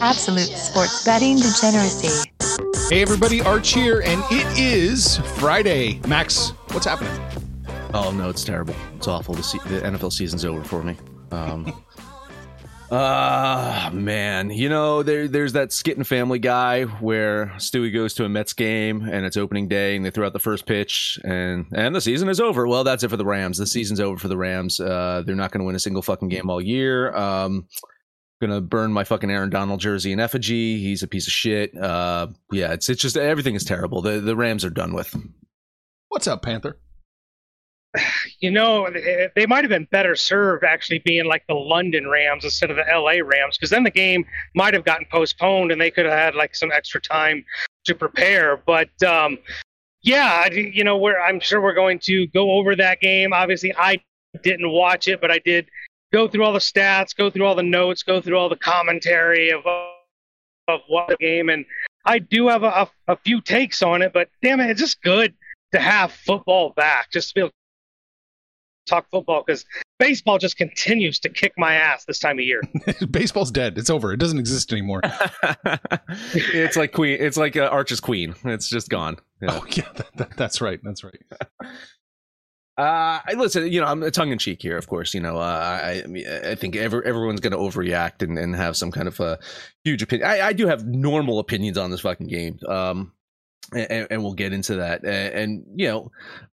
Absolute sports betting degeneracy. Hey everybody, Arch here, and it is Friday. Max, what's happening? Oh no, it's terrible. It's awful. The, se- the NFL season's over for me. Um, Ah, man. You know, there, there's that skit in Family Guy where Stewie goes to a Mets game and it's opening day and they throw out the first pitch and and the season is over. Well, that's it for the Rams. The season's over for the Rams. Uh, they're not going to win a single fucking game all year. Um, gonna burn my fucking Aaron Donald jersey in effigy. He's a piece of shit. Uh, yeah, it's it's just everything is terrible. The the Rams are done with. What's up, Panther? you know, they, they might have been better served actually being like the London Rams instead of the LA Rams, because then the game might have gotten postponed and they could have had like some extra time to prepare. But um, yeah, you know, we're, I'm sure we're going to go over that game. Obviously, I didn't watch it, but I did go through all the stats, go through all the notes, go through all the commentary of of what the game, and I do have a, a, a few takes on it. But damn it, it's just good to have football back. Just to be able to talk football because baseball just continues to kick my ass this time of year. Baseball's dead. It's over. It doesn't exist anymore. it's like Queen. It's like uh, Arch's Queen. It's just gone. Yeah. Oh yeah, that, that- that's right. That's right. Uh, listen. You know, I'm tongue in cheek here, of course. You know, uh, I, I I think every, everyone's going to overreact and, and have some kind of a huge opinion. I, I do have normal opinions on this fucking game. Um, and, and we'll get into that. And, and you know,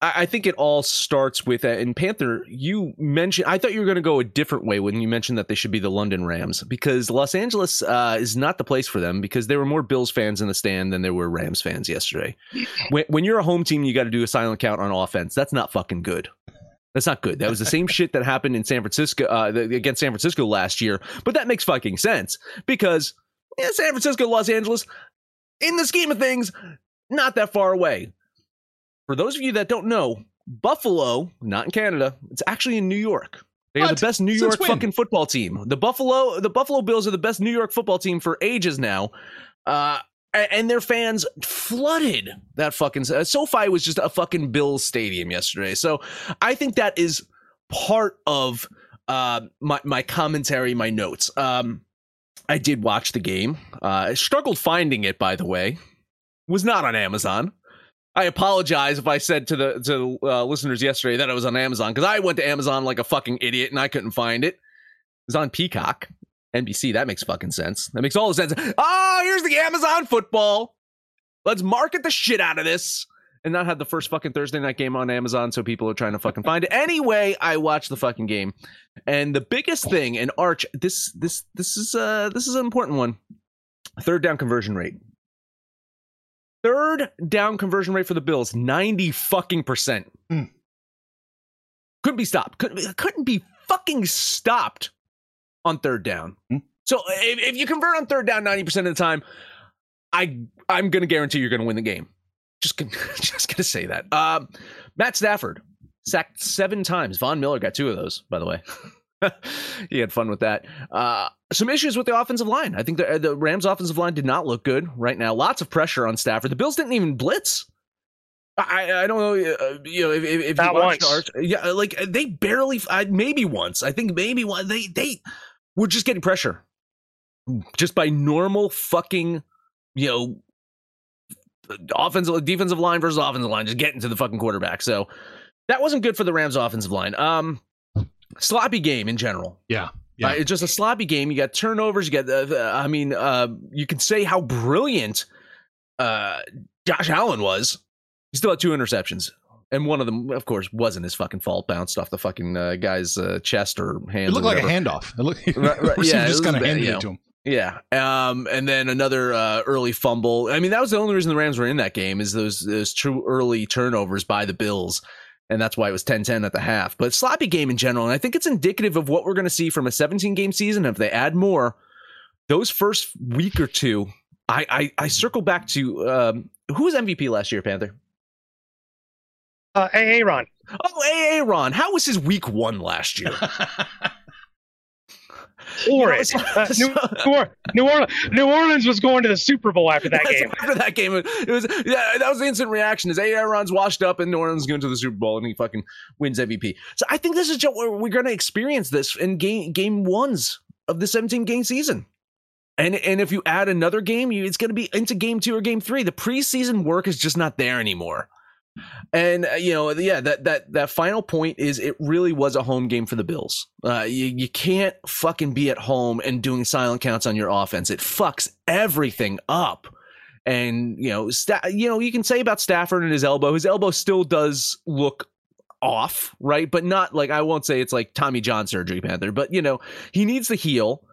I, I think it all starts with. Uh, and Panther, you mentioned. I thought you were going to go a different way when you mentioned that they should be the London Rams because Los Angeles uh, is not the place for them because there were more Bills fans in the stand than there were Rams fans yesterday. when, when you're a home team, you got to do a silent count on offense. That's not fucking good. That's not good. That was the same shit that happened in San Francisco uh, against San Francisco last year. But that makes fucking sense because yeah, San Francisco, Los Angeles, in the scheme of things, not that far away. For those of you that don't know, Buffalo, not in Canada, it's actually in New York. They are the best New York fucking football team. The Buffalo, the Buffalo Bills are the best New York football team for ages now. Uh, and their fans flooded that fucking uh, SoFi was just a fucking Bills stadium yesterday. So I think that is part of uh, my my commentary, my notes. Um, I did watch the game. Uh, I struggled finding it, by the way. Was not on Amazon. I apologize if I said to the to the uh, listeners yesterday that it was on Amazon because I went to Amazon like a fucking idiot and I couldn't find it. It was on Peacock, NBC. That makes fucking sense. That makes all the sense. Oh, here's the Amazon football. Let's market the shit out of this and not have the first fucking Thursday night game on Amazon so people are trying to fucking find it. Anyway, I watched the fucking game. And the biggest thing, and Arch, this this this is uh this is an important one. Third down conversion rate. Third down conversion rate for the Bills, 90 fucking percent. Hmm. Couldn't be stopped. Couldn't, couldn't be fucking stopped on third down. Hmm. So if, if you convert on third down 90% of the time, I I'm gonna guarantee you're gonna win the game. Just gonna, just gonna say that. Um, Matt Stafford, sacked seven times. Von Miller got two of those, by the way. he had fun with that. Uh, some issues with the offensive line. I think the, the Rams' offensive line did not look good right now. Lots of pressure on Stafford. The Bills didn't even blitz. I, I don't know, uh, you know, if, if Not you watched. Arch, yeah, like they barely, uh, maybe once. I think maybe one. They they were just getting pressure, just by normal fucking, you know, offensive defensive line versus offensive line, just getting to the fucking quarterback. So that wasn't good for the Rams' offensive line. Um, sloppy game in general. Yeah. Yeah. Uh, it's just a sloppy game. You got turnovers. You got, uh, the- I mean, uh, you can say how brilliant uh, Josh Allen was. He still had two interceptions, and one of them, of course, wasn't his fucking fault. Bounced off the fucking uh, guy's uh, chest or hand. It looked like a handoff. It looked, Right, right, yeah, just kind of handed you it to him. Yeah. Um, and then another uh, early fumble. I mean, that was the only reason the Rams were in that game is those those true early turnovers by the Bills. And that's why it was 10-10 at the half. But sloppy game in general. And I think it's indicative of what we're going to see from a 17 game season. If they add more, those first week or two, I I, I circle back to um, who was MVP last year, Panther? Uh, Aaron. Oh, AA Ron. How was his week one last year? Horrid. You know, so- New, New, Or- New, Orleans, New Orleans was going to the Super Bowl after that game. After that game, it was yeah, that was the instant reaction. Is Aaron's washed up and New Orleans going to the Super Bowl and he fucking wins MVP. So I think this is just where we're going to experience this in game game ones of the 17 game season. And and if you add another game, you, it's going to be into game two or game three. The preseason work is just not there anymore. And uh, you know, yeah, that that that final point is it really was a home game for the Bills. Uh, you you can't fucking be at home and doing silent counts on your offense. It fucks everything up. And you know, Sta- you know, you can say about Stafford and his elbow. His elbow still does look off, right? But not like I won't say it's like Tommy John surgery, Panther. But you know, he needs to heal.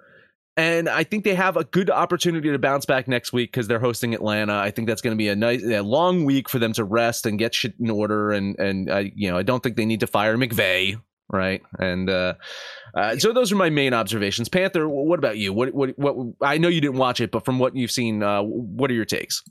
And I think they have a good opportunity to bounce back next week because they're hosting Atlanta. I think that's going to be a nice, a long week for them to rest and get shit in order. And and I, you know, I don't think they need to fire McVay, right? And uh, uh, so those are my main observations. Panther, what about you? What what what? I know you didn't watch it, but from what you've seen, uh, what are your takes?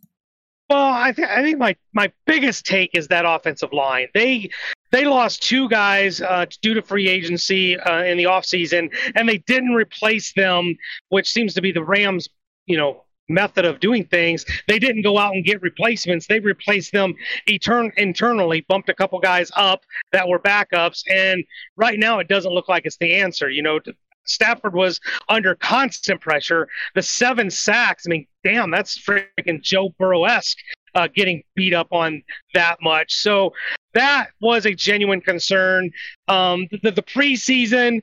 Well, I think I think my my biggest take is that offensive line. They they lost two guys uh, due to free agency uh, in the offseason, and they didn't replace them, which seems to be the Rams, you know, method of doing things. They didn't go out and get replacements. They replaced them etern- internally, bumped a couple guys up that were backups, and right now it doesn't look like it's the answer. You know, Stafford was under constant pressure. The seven sacks, I mean, damn, that's freaking Joe Burrow esque uh, getting beat up on that much. So that was a genuine concern. Um, the, the preseason,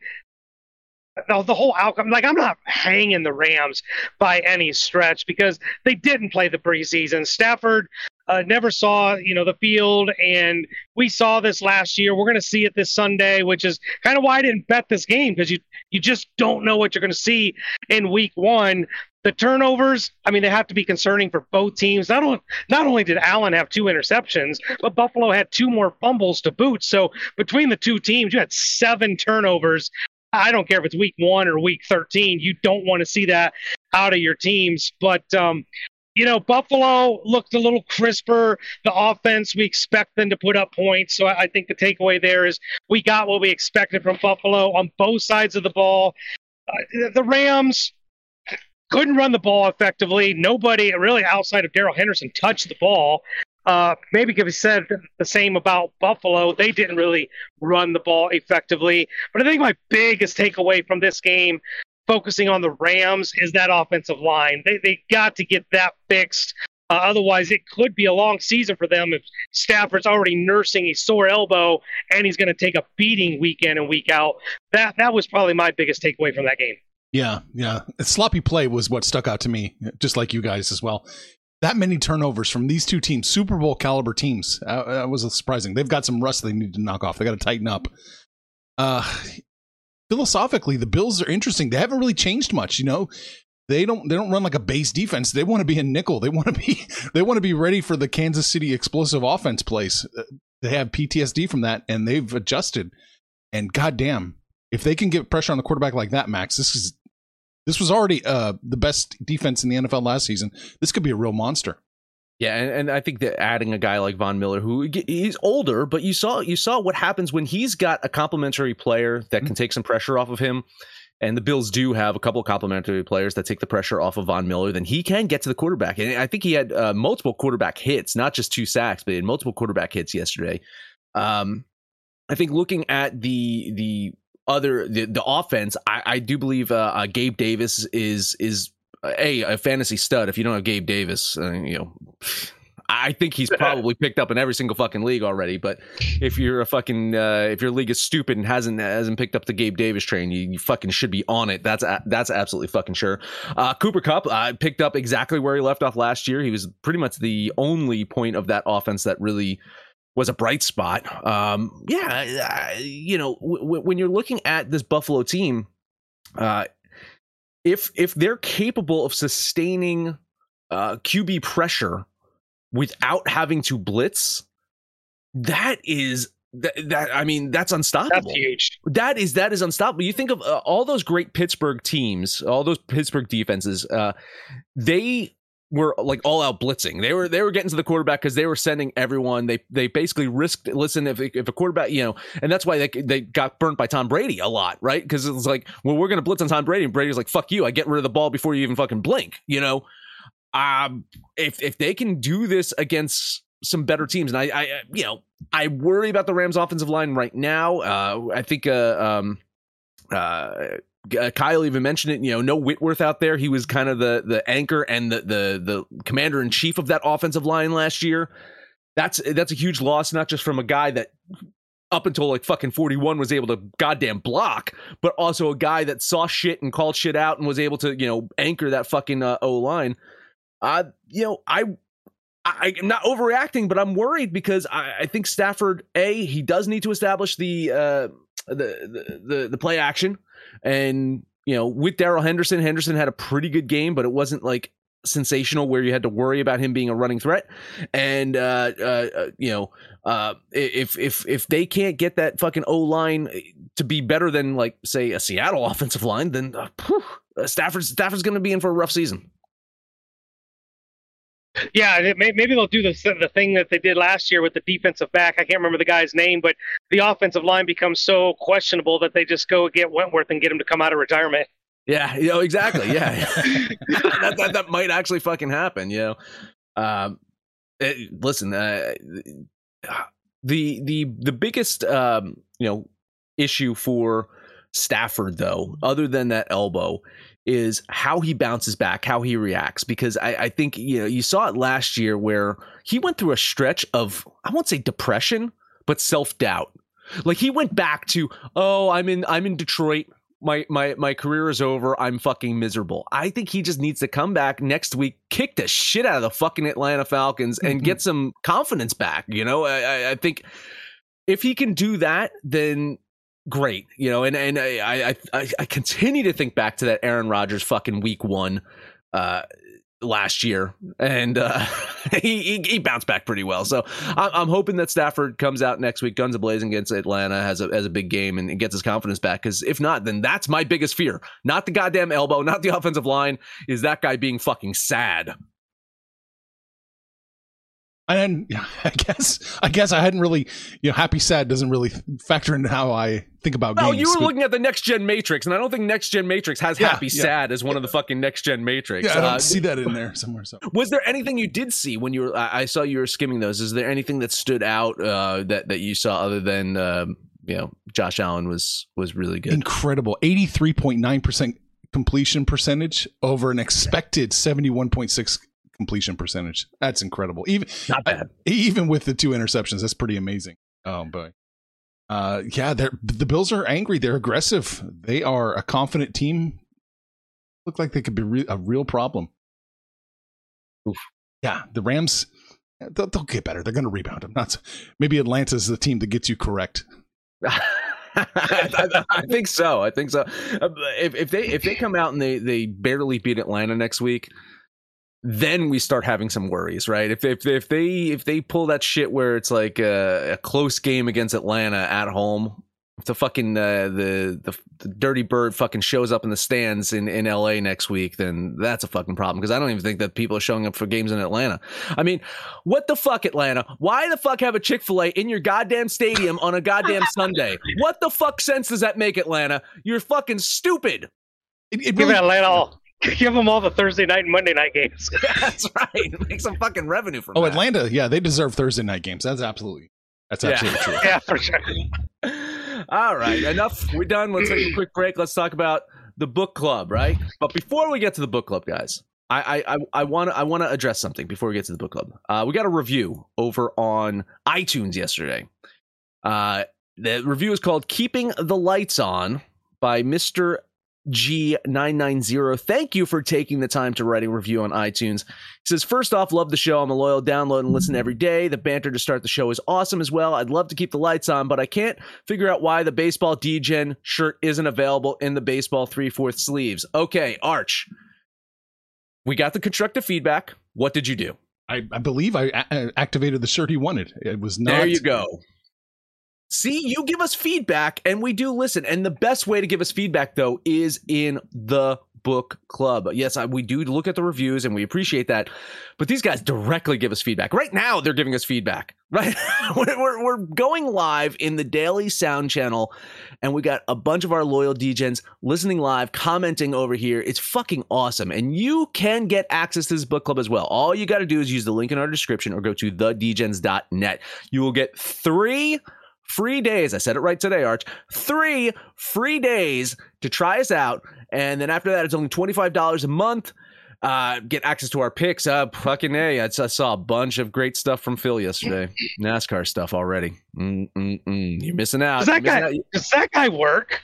the, the whole outcome, like, I'm not hanging the Rams by any stretch because they didn't play the preseason. Stafford uh, never saw, you know, the field, and we saw this last year. We're going to see it this Sunday, which is kind of why I didn't bet this game because you you just don't know what you're going to see in Week One. The turnovers, I mean, they have to be concerning for both teams. Not only not only did Allen have two interceptions, but Buffalo had two more fumbles to boot. So between the two teams, you had seven turnovers. I don't care if it's Week One or Week 13. You don't want to see that out of your teams, but. um you know, Buffalo looked a little crisper. The offense, we expect them to put up points. So I think the takeaway there is we got what we expected from Buffalo on both sides of the ball. Uh, the Rams couldn't run the ball effectively. Nobody really outside of Darrell Henderson touched the ball. Uh, maybe could be said the same about Buffalo. They didn't really run the ball effectively. But I think my biggest takeaway from this game focusing on the Rams is that offensive line. They they got to get that fixed. Uh, otherwise, it could be a long season for them if Stafford's already nursing a sore elbow and he's going to take a beating week in and week out. That that was probably my biggest takeaway from that game. Yeah, yeah. Sloppy play was what stuck out to me, just like you guys as well. That many turnovers from these two teams, Super Bowl caliber teams, uh, that was surprising. They've got some rust they need to knock off. They got to tighten up. Uh, philosophically, the Bills are interesting. They haven't really changed much. You know, they don't they don't run like a base defense. They want to be a nickel. They want to be they want to be ready for the Kansas City explosive offense plays. Uh, They have PTSD from that, and they've adjusted. And goddamn, if they can get pressure on the quarterback like that, Max, this is this was already uh, the best defense in the NFL last season. This could be a real monster. Yeah, and, and I think that adding a guy like Von Miller, who he's older, but you saw you saw what happens when he's got a complementary player that can take some pressure off of him. And the Bills do have a couple of complementary players that take the pressure off of Von Miller. Then he can get to the quarterback, and I think he had uh, multiple quarterback hits, not just two sacks, but he had multiple quarterback hits yesterday. Um, I think looking at the the other the, the offense, I, I do believe uh, uh, Gabe Davis is is a a fantasy stud. If you don't have Gabe Davis, uh, you know. I think he's probably picked up in every single fucking league already. But if you're a fucking uh, if your league is stupid and hasn't hasn't picked up the Gabe Davis train, you, you fucking should be on it. That's that's absolutely fucking sure. Uh, Cooper Kupp uh, picked up exactly where he left off last year. He was pretty much the only point of that offense that really was a bright spot. Um, yeah, you know, w- when you're looking at this Buffalo team, uh, if if they're capable of sustaining uh, QB pressure without having to blitz, that is that, that I mean that's unstoppable. That's huge. That is that is unstoppable. You think of uh, all those great Pittsburgh teams, all those Pittsburgh defenses. Uh, they were like all out blitzing. They were they were getting to the quarterback because they were sending everyone. They they basically risked. Listen, if if a quarterback, you know, and that's why they they got burnt by Tom Brady a lot, right? Because it's like, well, we're gonna blitz on Tom Brady, and Brady's like, fuck you, I get rid of the ball before you even fucking blink, you know. Um, if if they can do this against some better teams, and I I you know I worry about the Rams' offensive line right now. Uh, I think uh um uh uh, Kyle even mentioned it. You know, no Whitworth out there. He was kind of the the anchor and the the the commander in chief of that offensive line last year. That's that's a huge loss, not just from a guy that up until like fucking 41 was able to goddamn block, but also a guy that saw shit and called shit out and was able to, you know, anchor that fucking uh, O line. Uh, you know, I I, am not overreacting, but I'm worried because I, I, think Stafford, a he does need to establish the uh, the, the the the play action. And, you know, with Darrell Henderson, Henderson had a pretty good game, but it wasn't like sensational where you had to worry about him being a running threat. And, uh, uh, uh you know, uh, if, if, if they can't get that fucking O line to be better than like, say, a Seattle offensive line, then uh, whew, Stafford's, Stafford's going to be in for a rough season. Yeah, maybe they'll do the the thing that they did last year with the defensive back. I can't remember the guy's name, but the offensive line becomes so questionable that they just go get Wentworth and get him to come out of retirement. Yeah, you know, exactly. Yeah, that, that, that might actually fucking happen. You know, um, it, listen, uh, the the the biggest um, you know issue for Stafford though, other than that elbow, is how he bounces back, how he reacts. Because I, I, think you know you saw it last year where he went through a stretch of I won't say depression, but self doubt. Like he went back to oh I'm in I'm in Detroit. My my my career is over. I'm fucking miserable. I think he just needs to come back next week, kick the shit out of the fucking Atlanta Falcons, and mm-hmm. get some confidence back. You know, I, I think if he can do that, then great, you know, and and I I I continue to think back to that Aaron Rodgers fucking week one uh last year. And uh he, he, he bounced back pretty well. So I'm, I'm hoping that stafford comes out next week guns ablazing against atlanta has a has a big game and, and gets his confidence back. Because if not then that's my biggest fear. Not the goddamn elbow not the offensive line. Is that guy being fucking sad and yeah, I guess I guess I hadn't really you know happy sad doesn't really factor into how I think about no, games. you were but... looking at the next gen metrics, and I don't think next gen metrics has yeah, happy yeah. sad as one of the fucking next gen metrics. Yeah, I don't uh, see that in there somewhere. So was there anything you did see when you were? I saw you were skimming those. Is there anything that stood out uh, that that you saw other than um, you know Josh Allen was was really good, incredible, eighty three point nine percent completion percentage over an expected seventy one point six completion percentage. That's incredible. Even not bad. I, even with the two interceptions, that's pretty amazing. Oh boy. Uh, yeah, they're the Bills are angry. They're aggressive. They are a confident team. Look like they could be re- a real problem. Oof. Yeah, the Rams. They'll, they'll get better. They're going to rebound. I'm not. So, Maybe Atlanta's the team that gets you correct. I, I, think so. I think so. Uh, if, if they if they come out and they they barely beat Atlanta next week, then we start having some worries, right? If if if they if they pull that shit where it's like a, a close game against Atlanta at home, if the fucking uh, the, the the dirty bird fucking shows up in the stands in in LA next week, then that's a fucking problem because I don't even think that people are showing up for games in Atlanta. I mean, what the fuck, Atlanta? Why the fuck have a Chick Fil A in your goddamn stadium on a goddamn Sunday? What the fuck sense does that make, Atlanta? You're fucking stupid. It, it Give really, Atlanta all. Give them all the Thursday night and Monday night games. that's right. Make some fucking revenue from oh, that. Atlanta. Yeah, they deserve Thursday night games. That's absolutely. That's Yeah. absolutely true. yeah, for sure. All right, enough. We're done. Let's take a quick break. Let's talk about the book club, right? But before we get to the book club, guys, I I I want to I want to address something before we get to the book club. Uh, we got a review over on iTunes yesterday. Uh, the review is called "Keeping the Lights On" by Mister G990. Thank you for taking the time to write a review on iTunes. He says, First off, love the show. I'm a loyal download and listen every day. The banter to start the show is awesome as well. I'd love to keep the lights on, but I can't figure out why the baseball DGen shirt isn't available in the baseball three fourth sleeves. Okay, Arch. We got the constructive feedback. What did you do? I, I believe I a- activated the shirt he wanted. It was not. There you go. See, you give us feedback and we do listen. And the best way to give us feedback, though, is in the book club. Yes, I, we do look at the reviews and we appreciate that. But these guys directly give us feedback. Right now, they're giving us feedback. Right? we're, we're, we're going live in the Daily Sound channel and we got a bunch of our loyal DGens listening live, commenting over here. It's fucking awesome. And you can get access to this book club as well. All you got to do is use the link in our description or go to thedgens.net. You will get three free days. I said it right today, Arch. Three free days to try us out. And then after that, it's only $25 a month. Uh, get access to our picks. Uh, fucking A. I, I saw a bunch of great stuff from Phil yesterday. NASCAR stuff already. Mm-mm-mm. You're missing out. Does that guy? out. Does that guy work?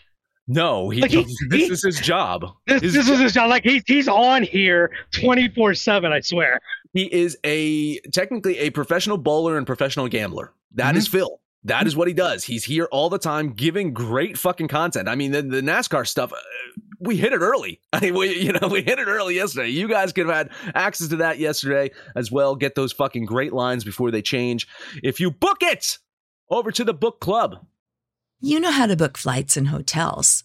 No, he, Like, he- this he- is his job. This, His this is his job. Like he's he's on here twenty four seven. I swear. he is a technically a professional bowler and professional gambler. That is Phil. That is what he does. He's here all the time, giving great fucking content. I mean, the, the NASCAR stuff, uh, we hit it early. I mean, we, you know, we hit it early yesterday. You guys could have had access to that yesterday as well. Get those fucking great lines before they change. If you book it over to the book club, You know how to book flights and hotels.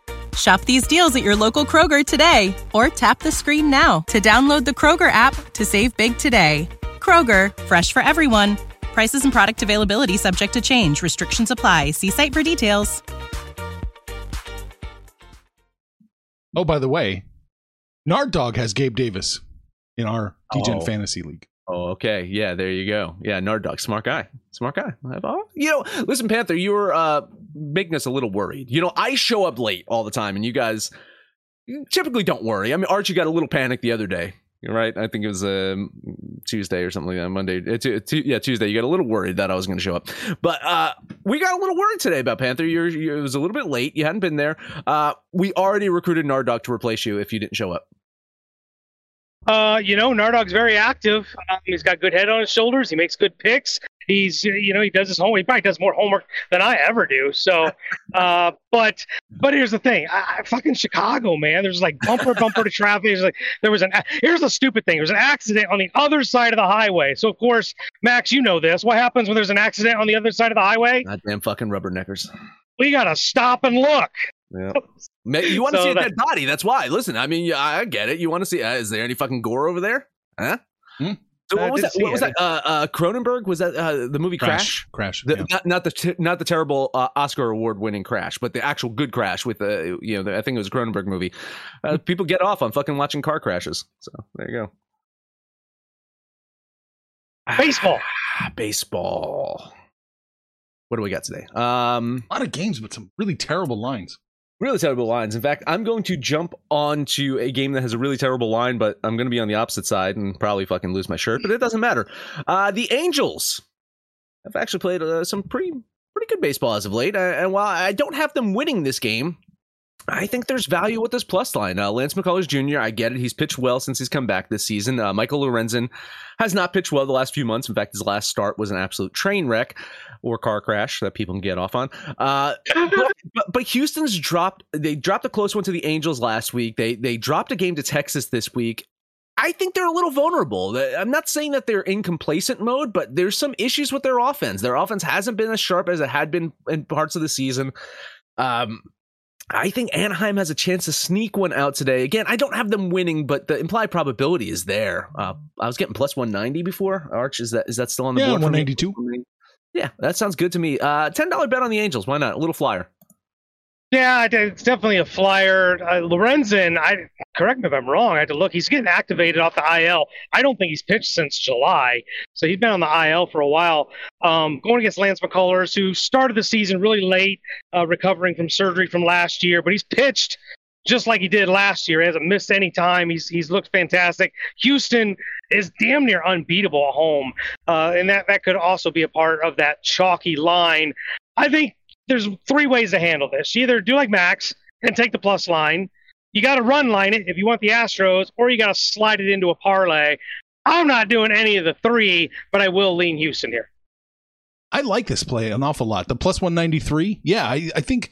Shop these deals at your local Kroger today or tap the screen now to download the Kroger app to save big today. Kroger, fresh for everyone. Prices and product availability subject to change. Restrictions apply. See site for details. Oh, by the way, Nard Dog has Gabe Davis in our DGen Oh. Fantasy League. Oh, okay. Yeah, there you go. Yeah, Nard smart guy. Smart guy. You know, listen, Panther, you were uh, making us a little worried. You know, I show up late all the time, and you guys typically don't worry. I mean, Archie got a little panic the other day. Right. I think it was um, Tuesday or something like that. Monday. Uh, tu- tu- yeah, Tuesday. You got a little worried that I was going to show up, but uh, we got a little worried today about Panther. You're, you it was a little bit late. You hadn't been there. Uh, we already recruited Nard to replace you if you didn't show up. Uh, you know, Nardog's very active. Um, he's got good head on his shoulders. He makes good picks. He's, you know, he does his homework. He probably does more homework than I ever do. So, uh, but, but here's the thing. I, I fucking Chicago, man. There's like bumper bumper to traffic. There's like there was an. a- Here's the stupid thing. There was an accident on the other side of the highway. So of course, Max, you know this. What happens when there's an accident on the other side of the highway? Goddamn fucking rubberneckers. We gotta stop and look. Yeah. You want to So see a that- dead body? That's why. Listen, I mean, yeah, I get it. You want to see? Uh, is there any fucking gore over there? Huh? Hmm. So what was that? see What was that? Uh, uh, Cronenberg was that uh, the movie Crash? Crash. The, yeah. not, not the t- not the terrible uh, Oscar award winning Crash, but the actual good Crash with the you know the, I think it was a Cronenberg movie. Uh, people get off on fucking watching car crashes. So there you go. Baseball. Ah, baseball. What do we got today? Um, A lot of games, but some really terrible lines. Really terrible lines. In fact, I'm going to jump onto a game that has a really terrible line, but I'm going to be on the opposite side and probably fucking lose my shirt. But it doesn't matter. Uh, the Angels have actually played uh, some pretty pretty good baseball as of late, and while I don't have them winning this game. I think there's value with this plus line. Uh, Lance McCullers Jr., I get it. He's pitched well since he's come back this season. Uh, Michael Lorenzen has not pitched well the last few months. In fact, his last start was an absolute train wreck or car crash that people can get off on. Uh, but, but, but Houston's dropped. They dropped a close one to the Angels last week. They they dropped a game to Texas this week. I think they're a little vulnerable. I'm not saying that they're in complacent mode, but there's some issues with their offense. Their offense hasn't been as sharp as it had been in parts of the season. Um, I think Anaheim has a chance to sneak one out today. Again, I don't have them winning, but the implied probability is there. Uh, I was getting plus 190 before. Arch, is that is that still on the Yeah, board? for me? 192. Yeah, that sounds good to me. Uh, ten dollar bet on the Angels. Why not? A little flyer. Yeah, it's definitely a flyer. Uh, Lorenzen, I correct me if I'm wrong. I had to look. He's getting activated off the IL. I don't think he's pitched since July, so he's been on the IL for a while. Um, going against Lance McCullers, who started the season really late, uh, recovering from surgery from last year, but he's pitched just like he did last year. He hasn't missed any time. He's he's looked fantastic. Houston is damn near unbeatable at home, uh, and that that could also be a part of that chalky line. I think there's three ways to handle this. You either do like Max and take the plus line. You got to run line it if you want the Astros, or you got to slide it into a parlay. I'm not doing any of the three, but I will lean Houston here. I like this play an awful lot. The plus 193. Yeah, I, I think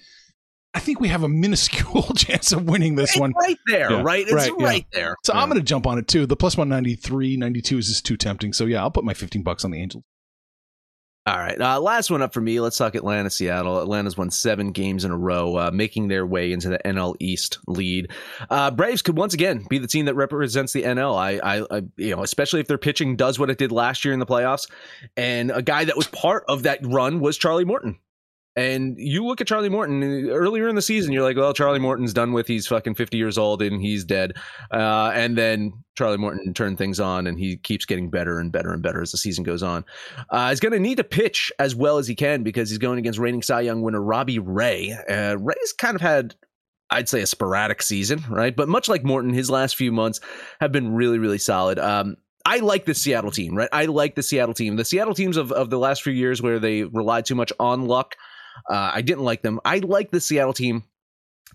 I think we have a minuscule chance of winning this It's one. right there, Yeah, right? It's right, right, yeah. there. So Yeah. I'm going to jump on it too. The plus 193, 92 is just too tempting. So yeah, I'll put my 15 bucks on the Angels. All right. Uh, last one up for me. Let's talk Atlanta, Seattle. Atlanta's won seven games in a row, uh, making their way into the NL East lead. Uh, Braves could once again be the team that represents the NL. I, I, I, you know, especially if their pitching does what it did last year in the playoffs. And a guy that was part of that run was Charlie Morton. And you look at Charlie Morton uh, earlier in the season, you're like, well, Charlie Morton's done with. He's fucking 50 years old and he's dead. Uh, and then Charlie Morton turned things on and he keeps getting better and better and better as the season goes on. Uh, he's going to need to pitch as well as he can because he's going against reigning Cy Young winner Robbie Ray. Uh, Ray's kind of had, I'd say, a sporadic season, right? But much like Morton, his last few months have been really, really solid. Um, I like the Seattle team, right? I like the Seattle team. The Seattle teams of, of the last few years where they relied too much on luck, uh, I didn't like them. I like the Seattle team,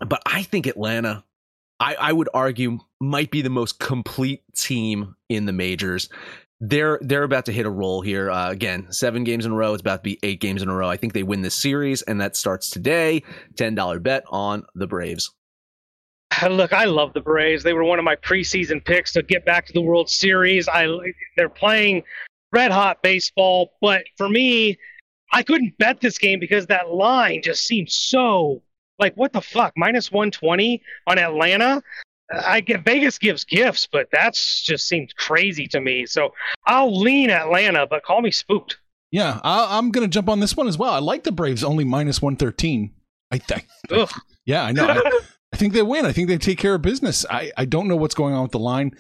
but I think Atlanta, I, I would argue, might be the most complete team in the majors they're they're about to hit a roll here. Uh, again, seven games in a row. It's about to be eight games in a row. I think they win this series, and that starts today. Ten dollar bet on the Braves. Look, I love the Braves. They were one of my preseason picks to get back to the World Series. I they're playing red hot baseball, but for me, I couldn't bet this game because that line just seemed so like what the fuck minus 120 on Atlanta. I get Vegas gives gifts, but that's just seems crazy to me. So I'll lean Atlanta, but call me spooked. Yeah, I, I'm going to jump on this one as well. I like the Braves only minus 113. I think. Yeah, I know. I, I think they win. I think they take care of business. I, I don't know what's going on with the line.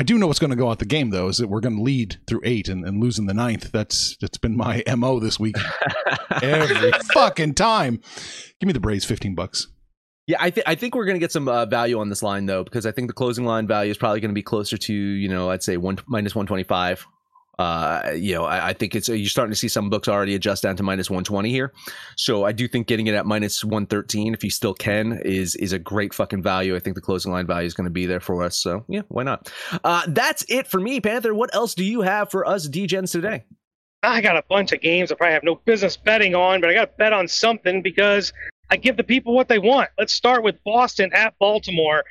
I do know what's going to go out the game though. Is that we're going to lead through eight and, and lose in the ninth. That's that's been my mo this week. Every fucking time. Give me the Braves fifteen bucks. Yeah, I think I think we're going to get some uh, value on this line though, because I think the closing line value is probably going to be closer to you know I'd say one minus one twenty five. Uh, you know, I, I think it's you're starting to see some books already adjust down to minus 120 here. So I do think getting it at minus 113, if you still can, is is a great fucking value. I think the closing line value is going to be there for us. So yeah, why not? Uh, that's it for me, Panther. What else do you have for us, DGens today? I got a bunch of games I probably have no business betting on, but I got to bet on something because I give the people what they want. Let's start with Boston at Baltimore.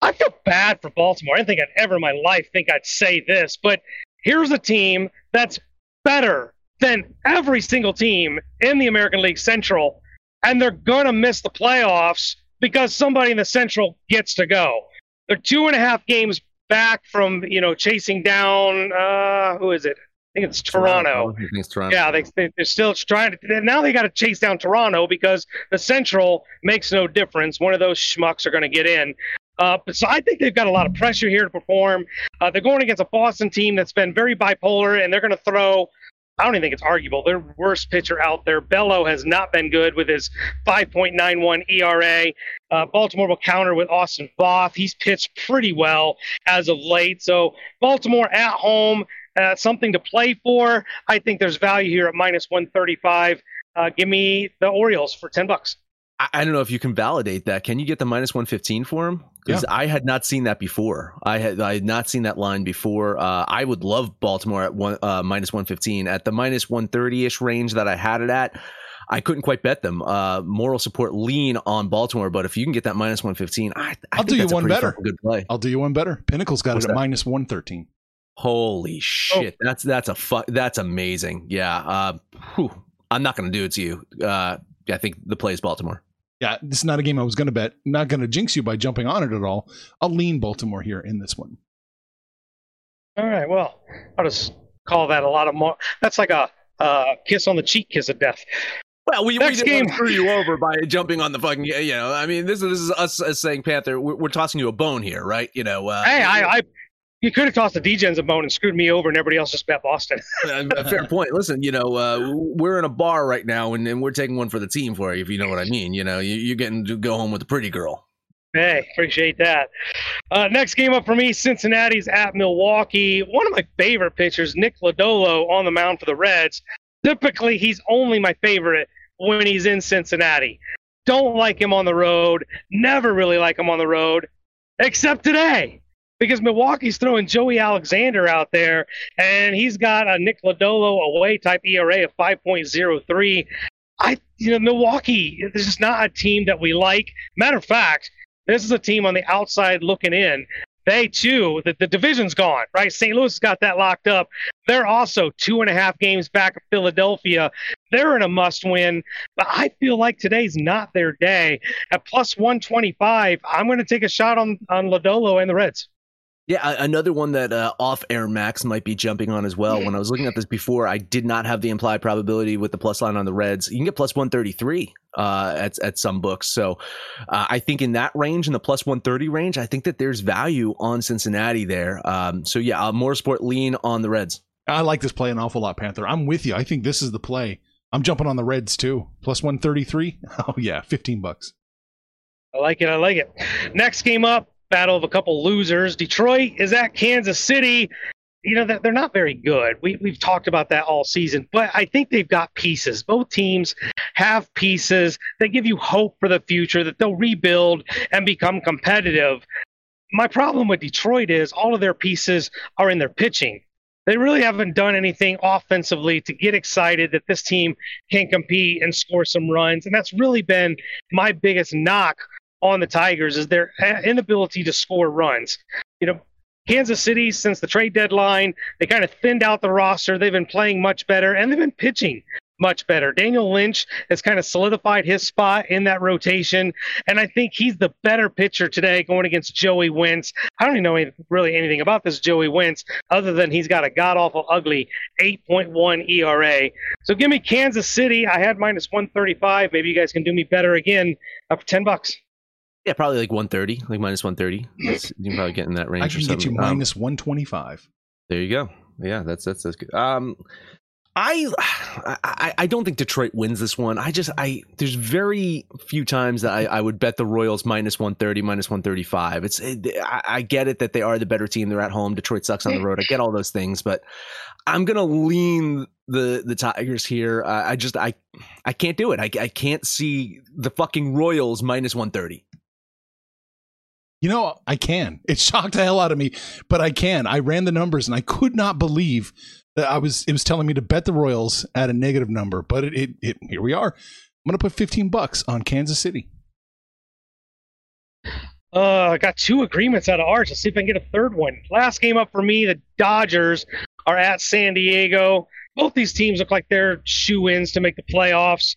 I feel bad for Baltimore. I didn't think I'd ever in my life think I'd say this, but here's a team that's better than every single team in the American League Central, and they're going to miss the playoffs because somebody in the Central gets to go. They're two and a half games back from you know chasing down uh, who is it? I think it's Toronto. I think it's Toronto. Yeah, they, they they're still trying to. Now they got to chase down Toronto because the Central makes no difference. One of those schmucks are going to get in. Uh, so I think they've got a lot of pressure here to perform. Uh, they're going against a Boston team that's been very bipolar, and they're going to throw. I don't even think it's arguable. Their worst pitcher out there, Bello, has not been good with his 5.91 ERA. Uh, Baltimore will counter with Austin Voth. He's pitched pretty well as of late. So Baltimore at home, uh, something to play for. I think there's value here at minus 135. Uh, give me the Orioles for 10 bucks. I, I don't know if you can validate that. Can you get the minus 115 for him? Because I had not seen that before. I had I had not seen that line before. Uh, I would love Baltimore at one uh, minus 115 at the minus 130 ish range that I had it at. I couldn't quite bet them. Uh, moral support lean on Baltimore, but if you can get that minus 115, I, I I'll think do you one better. Good play. I'll do you one better. Pinnacle's got What's it at that? minus 113. Holy shit, that's that's a fu- that's amazing. Yeah, uh, whew. I'm not going to do it to you. Uh, I think the play is Baltimore. Yeah, this is not a game I was going to bet. Not going to jinx you by jumping on it at all. I'll lean Baltimore here in this one. All right. Well, I'll just call that a lot of more. That's like a uh, kiss on the cheek, kiss of death. Well, we, we Next didn't game. screw you over by jumping on the fucking. You know, I mean, this is this is us as saying Panther. We're, we're tossing you a bone here, right? You know, uh, hey, I, I, you could have tossed the DJs a bone and screwed me over, and everybody else just bet Boston. fair point. Listen, you know, uh, we're in a bar right now, and, and we're taking one for the team for you, if you know what I mean. You know, you, you're getting to go home with a pretty girl. Hey, appreciate that. Uh, next game up for me, Cincinnati's at Milwaukee. One of my favorite pitchers, Nick Lodolo, on the mound for the Reds. Typically, he's only my favorite when he's in Cincinnati. Don't like him on the road. Never really like him on the road, except today. Because Milwaukee's throwing Joey Alexander out there, and he's got a Nick Lodolo away type ERA of 5.03. I, you know, Milwaukee, this is not a team that we like. Matter of fact, this is a team on the outside looking in. They too, the, the division's gone, right? St. Louis got that locked up. They're also two and a half games back of Philadelphia. They're in a must win, but I feel like today's not their day. At plus 125, I'm going to take a shot on, on Lodolo and the Reds. Yeah, another one that uh, off air Max might be jumping on as well. When I was looking at this before, I did not have the implied probability with the plus line on the Reds. You can get plus 133 uh, at at some books. So uh, I think in that range, in the plus 130 range, I think that there's value on Cincinnati there. Um, so yeah, uh, more sport lean on the Reds. I like this play an awful lot, Panther. I'm with you. I think this is the play. I'm jumping on the Reds too. Plus 133. Oh, yeah, 15 bucks. I like it. I like it. Next game up, battle of a couple losers. Detroit is at Kansas City. You know that they're not very good. We we've talked about that all season, but I think they've got pieces. Both teams have pieces that give you hope for the future that they'll rebuild and become competitive. My problem with Detroit is all of their pieces are in their pitching. They really haven't done anything offensively to get excited that this team can compete and score some runs. And that's really been my biggest knock on the Tigers is their uh, inability to score runs. You know, Kansas City since the trade deadline, they kind of thinned out the roster. They've been playing much better and they've been pitching much better. Daniel Lynch has kind of solidified his spot in that rotation, and I think he's the better pitcher today going against Joey Wentz. I don't even know any, really anything about this Joey Wentz other than he's got a god awful ugly 8.1 ERA. So give me Kansas City. I had minus 135. Maybe you guys can do me better again up for 10 bucks. Yeah, probably like 130, like minus 130. That's, you can probably get in that range. I or can get you something. Um, minus 125. There you go. Yeah, that's that's that's good. Um, I, I I don't think Detroit wins this one. I just I there's very few times that I, I would bet the Royals minus 130, minus 135. It's it, I, I get it that they are the better team. They're at home. Detroit sucks on the road. I get all those things, but I'm gonna lean the the Tigers here. Uh, I just I I can't do it. I I can't see the fucking Royals minus 130. You know, I can. It shocked the hell out of me, but I can. I ran the numbers and I could not believe that I was. It was telling me to bet the Royals at a negative number, but it. it, it here we are. I'm gonna put 15 bucks on Kansas City. Uh, I got two agreements out of Arch. Let's see if I can get a third one. Last game up for me, the Dodgers are at San Diego. Both these teams look like they're shoe ins to make the playoffs.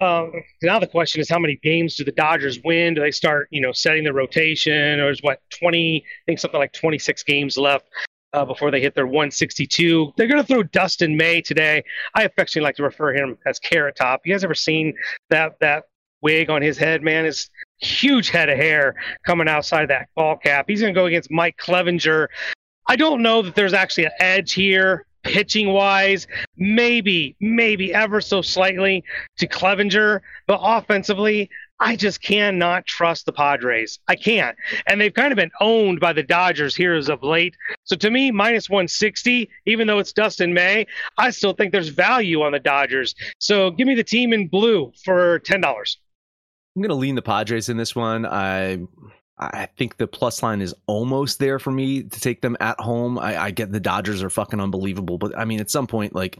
Um, now the question is how many games do the Dodgers win? Do they start, you know, setting the rotation, or there's what 20? I think something like 26 games left uh, before they hit their 162. They're going to throw Dustin May today. I affectionately like to refer him as Carrot Top. You guys ever seen that that wig on his head? Man, his huge head of hair coming outside that ball cap. He's going to go against Mike Clevinger. I don't know that there's actually an edge here pitching wise, maybe, maybe ever so slightly to Clevinger, but offensively, I just cannot trust the Padres. I can't. And they've kind of been owned by the Dodgers here as of late. So to me, minus 160, even though it's Dustin May, I still think there's value on the Dodgers. So give me the team in blue for $10. I'm going to lean the Padres in this one. I I think the plus line is almost there for me to take them at home. I, I get the Dodgers are fucking unbelievable, but I mean, at some point, like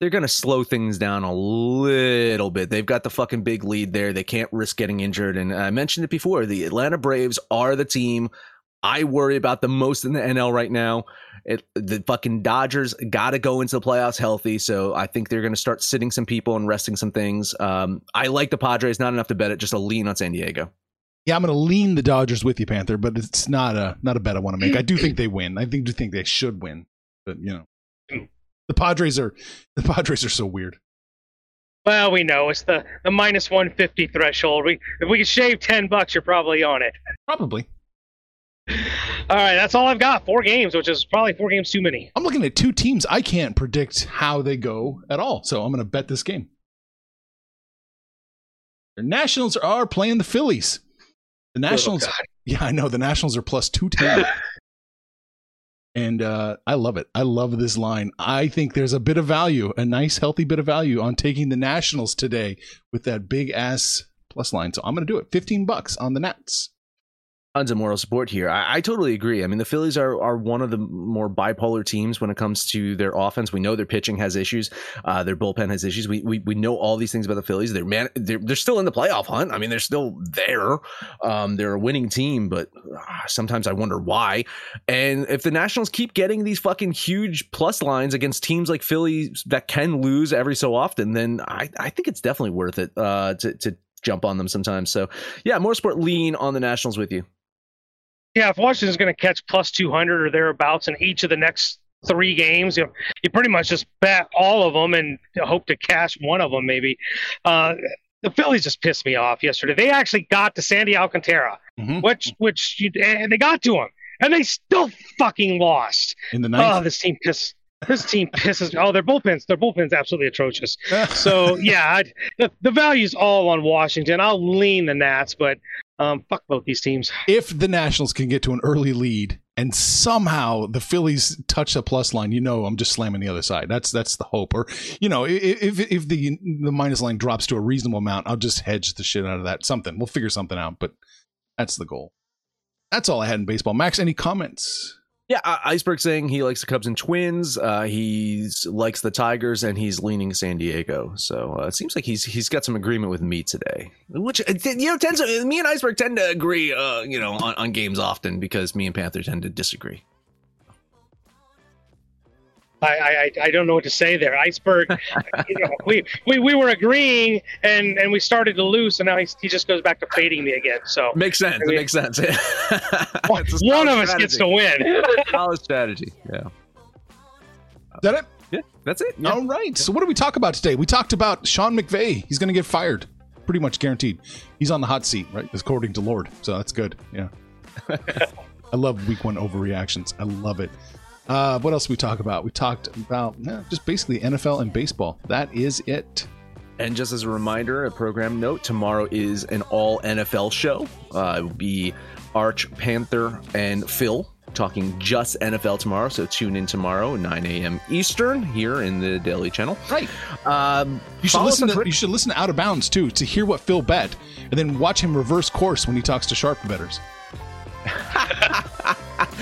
they're to slow things down a little bit. They've got the fucking big lead there. They can't risk getting injured. And I mentioned it before the Atlanta Braves are the team I worry about the most in the NL right now. It, the fucking Dodgers got to go into the playoffs healthy. So I think they're going to start sitting some people and resting some things. Um, I like the Padres, not enough to bet it, just a lean on San Diego. Yeah, I'm going to lean the Dodgers with you, Panther, but it's not a not a bet I want to make. I do think they win. I think do think they should win, but you know, the Padres are the Padres are so weird. Well, we know it's the the minus 150 threshold. We if we can shave 10 bucks, you're probably on it. Probably. All right, that's all I've got. Four games, which is probably four games too many. I'm looking at two teams. I can't predict how they go at all, so I'm going to bet this game. The Nationals are playing the Phillies. The Nationals, oh, yeah, I know the Nationals are plus two ten, and uh, I love it. I love this line. I think there's a bit of value, a nice, healthy bit of value on taking the Nationals today with that big ass plus line. So I'm going to do it. Fifteen bucks on the Nats tons of moral support here. I, I, totally agree. I mean, the Phillies are are one of the more bipolar teams when it comes to their offense. We know their pitching has issues, uh, their bullpen has issues. We, we we know all these things about the Phillies. They're man, they're, they're still in the playoff hunt. I mean, they're still there. Um, they're a winning team, but uh, sometimes I wonder why. And if the Nationals keep getting these fucking huge plus lines against teams like Philly that can lose every so often, then I I think it's definitely worth it uh, to to jump on them sometimes. So yeah, more sport lean on the Nationals with you. Yeah, if Washington's going to catch plus 200 or thereabouts in each of the next three games, you, know, you pretty much just bet all of them and hope to cash one of them maybe. Uh, the Phillies just pissed me off yesterday. They actually got to Sandy Alcantara, mm-hmm. which which you, and they got to him, and they still fucking lost. In the ninth. Oh, this team piss. This team pisses. Oh, their bullpens. Their bullpens absolutely atrocious. so yeah, I'd, the the value's all on Washington. I'll lean the Nats, but um, fuck both these teams. If the Nationals can get to an early lead and somehow the Phillies touch the plus line, you know I'm just slamming the other side. That's that's the hope. Or you know, if if the the minus line drops to a reasonable amount, I'll just hedge the shit out of that. Something we'll figure something out. But that's the goal. That's all I had in baseball. Max, any comments? Yeah, Iceberg saying he likes the Cubs and Twins. Uh, he likes the Tigers, and he's leaning San Diego. So uh, it seems like he's he's got some agreement with me today, which uh, you know tends to, me and Iceberg tend to agree. Uh, you know, on, on games often because me and Panther tend to disagree. I, I, I don't know what to say there. Iceberg, you know, we, we, we were agreeing and, and we started to lose, and now he, he just goes back to fading me again. So makes sense. I mean, it makes sense. one of strategy. us gets to win. solid strategy. Yeah. Is that it? Yeah, that's it. Yeah. All right. So what did we talk about today? We talked about Sean McVay. He's going to get fired, pretty much guaranteed. He's on the hot seat, right? According to Lord. So that's good. Yeah. I love week one overreactions. I love it. Uh, what else we talk about? We talked about just basically NFL and baseball. That is it. And just as a reminder, a program note: tomorrow is an all NFL show. Uh, it will be Arch Panther and Phil talking just NFL tomorrow. So tune in tomorrow, 9 a.m. Eastern, here in the Daily Channel. Right. Um, you should listen. To, you should listen to Out of Bounds too to hear what Phil bet, and then watch him reverse course when he talks to sharp betters.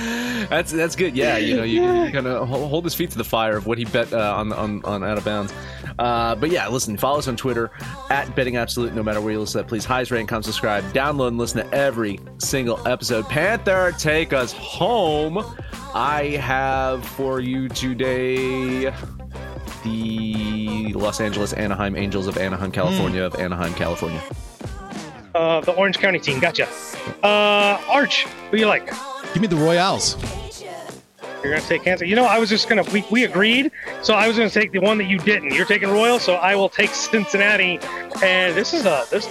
that's that's good. Yeah, you know, you, you kind of hold his feet to the fire of what he bet uh, on on on out of bounds. Uh, but yeah, listen, follow us on Twitter at Betting Absolute. No matter where you listen to that, please highest rate, come subscribe, download, and listen to every single episode. Panther, take us home. I have for you today the Los Angeles Anaheim Angels of Anaheim, California, of Anaheim, California. Uh, the Orange County team. Gotcha. Uh, Arch, who you like? Give me the Royals. You're gonna take Kansas. You know, I was just gonna. We, we agreed, so I was gonna take the one that you didn't. You're taking Royal, so I will take Cincinnati. And this is a this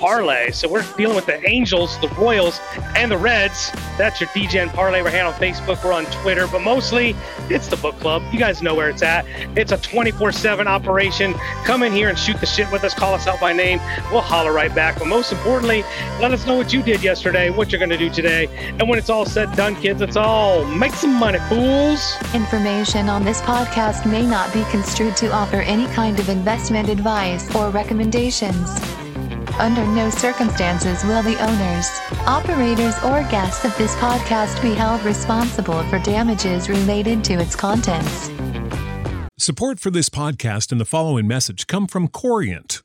parlay. So we're dealing with the Angels, the Royals, and the Reds. That's your degen parlay. We're on Facebook, we're on Twitter, but mostly it's the book club. You guys know where it's at. It's a 24/7 operation. Come in here and shoot the shit with us. Call us out by name. We'll holler right back. But most importantly, let us know what you did yesterday, what you're gonna do today, and when it's all said and done, kids, it's all make some money, fools. Information on this podcast may not be construed to offer any kind of investment advice or recommendations. Under no circumstances will the owners, operators, or guests of this podcast be held responsible for damages related to its contents. Support for this podcast and the following message come from Corient.